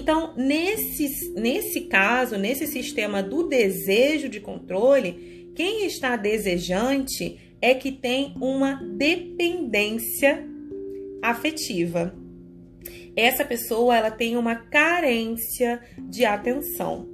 Então, nesse, nesse caso, nesse sistema do desejo de controle, quem está desejante é que tem uma dependência afetiva. Essa pessoa ela tem uma carência de atenção.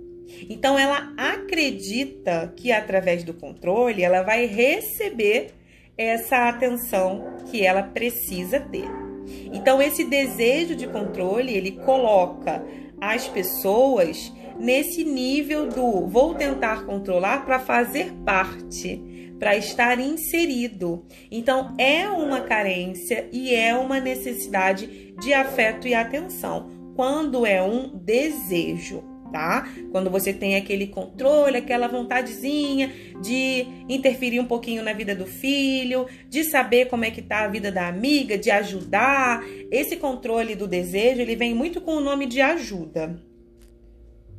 Então ela acredita que através do controle ela vai receber essa atenção que ela precisa ter. Então esse desejo de controle, ele coloca as pessoas nesse nível do vou tentar controlar para fazer parte, para estar inserido. Então é uma carência e é uma necessidade de afeto e atenção, quando é um desejo tá? Quando você tem aquele controle, aquela vontadezinha de interferir um pouquinho na vida do filho, de saber como é que tá a vida da amiga, de ajudar. Esse controle do desejo, ele vem muito com o nome de ajuda.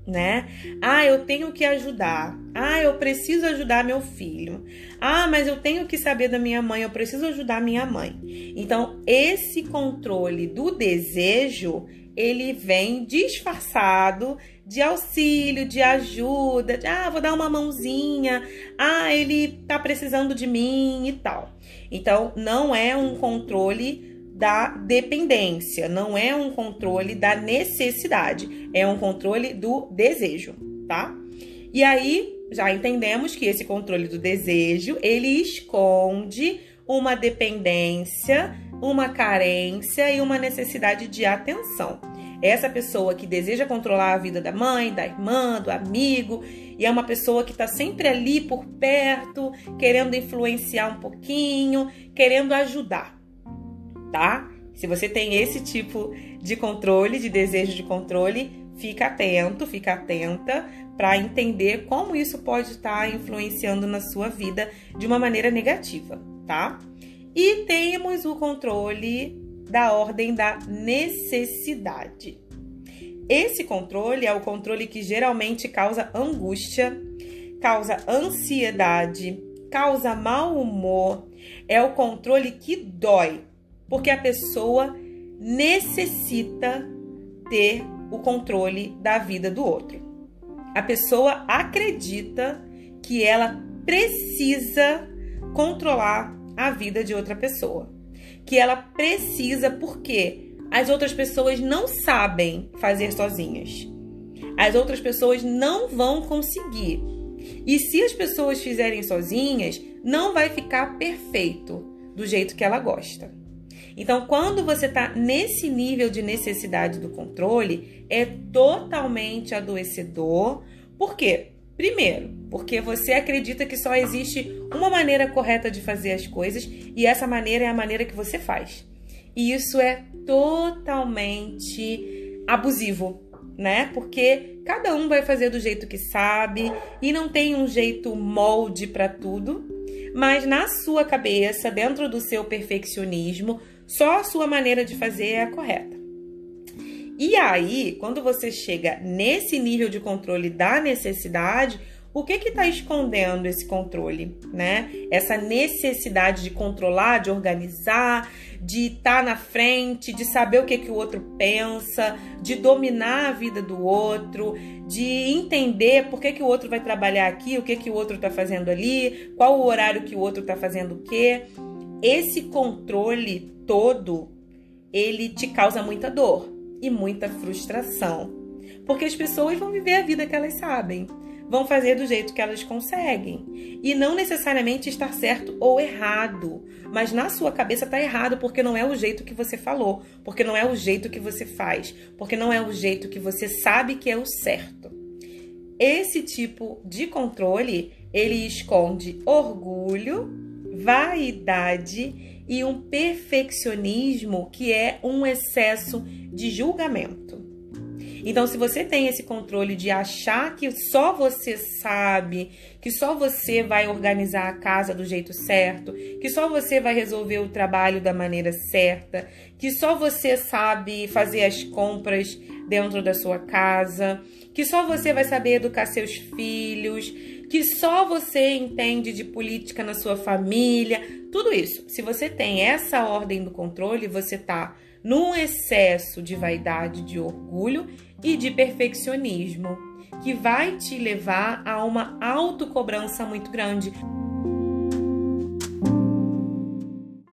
Né? Ah, eu tenho que ajudar. Ah, eu preciso ajudar meu filho. Ah, mas eu tenho que saber da minha mãe, eu preciso ajudar minha mãe. Então, esse controle do desejo, ele vem disfarçado de auxílio, de ajuda, de ah, vou dar uma mãozinha, ah, ele tá precisando de mim e tal. Então, não é um controle da dependência, não é um controle da necessidade, é um controle do desejo, tá? E aí, já entendemos que esse controle do desejo, ele esconde uma dependência, uma carência e uma necessidade de atenção. Essa pessoa que deseja controlar a vida da mãe, da irmã, do amigo, e é uma pessoa que está sempre ali por perto, querendo influenciar um pouquinho, querendo ajudar, tá? Se você tem esse tipo de controle, de desejo de controle, fica atento, fica atenta para entender como isso pode estar tá influenciando na sua vida de uma maneira negativa, tá? E temos o controle da ordem da necessidade. Esse controle é o controle que geralmente causa angústia, causa ansiedade, causa mau humor, é o controle que dói, porque a pessoa necessita ter o controle da vida do outro. A pessoa acredita que ela precisa controlar a vida de outra pessoa que ela precisa porque as outras pessoas não sabem fazer sozinhas. As outras pessoas não vão conseguir. E se as pessoas fizerem sozinhas, não vai ficar perfeito do jeito que ela gosta. Então, quando você está nesse nível de necessidade do controle, é totalmente adoecedor. Por quê? Primeiro, porque você acredita que só existe uma maneira correta de fazer as coisas e essa maneira é a maneira que você faz. E isso é totalmente abusivo, né? Porque cada um vai fazer do jeito que sabe e não tem um jeito molde para tudo, mas na sua cabeça, dentro do seu perfeccionismo, só a sua maneira de fazer é a correta. E aí, quando você chega nesse nível de controle da necessidade, o que está escondendo esse controle, né? Essa necessidade de controlar, de organizar, de estar tá na frente, de saber o que que o outro pensa, de dominar a vida do outro, de entender por que que o outro vai trabalhar aqui, o que que o outro está fazendo ali, qual o horário que o outro está fazendo o quê. Esse controle todo, ele te causa muita dor e muita frustração. Porque as pessoas vão viver a vida que elas sabem, vão fazer do jeito que elas conseguem. E não necessariamente estar certo ou errado, mas na sua cabeça está errado porque não é o jeito que você falou, porque não é o jeito que você faz, porque não é o jeito que você sabe que é o certo. Esse tipo de controle, ele esconde orgulho, vaidade e um perfeccionismo que é um excesso de julgamento. Então, se você tem esse controle de achar que só você sabe, que só você vai organizar a casa do jeito certo, que só você vai resolver o trabalho da maneira certa, que só você sabe fazer as compras dentro da sua casa, que só você vai saber educar seus filhos, que só você entende de política na sua família, tudo isso. Se você tem essa ordem do controle, você está num excesso de vaidade, de orgulho e de perfeccionismo, que vai te levar a uma autocobrança muito grande.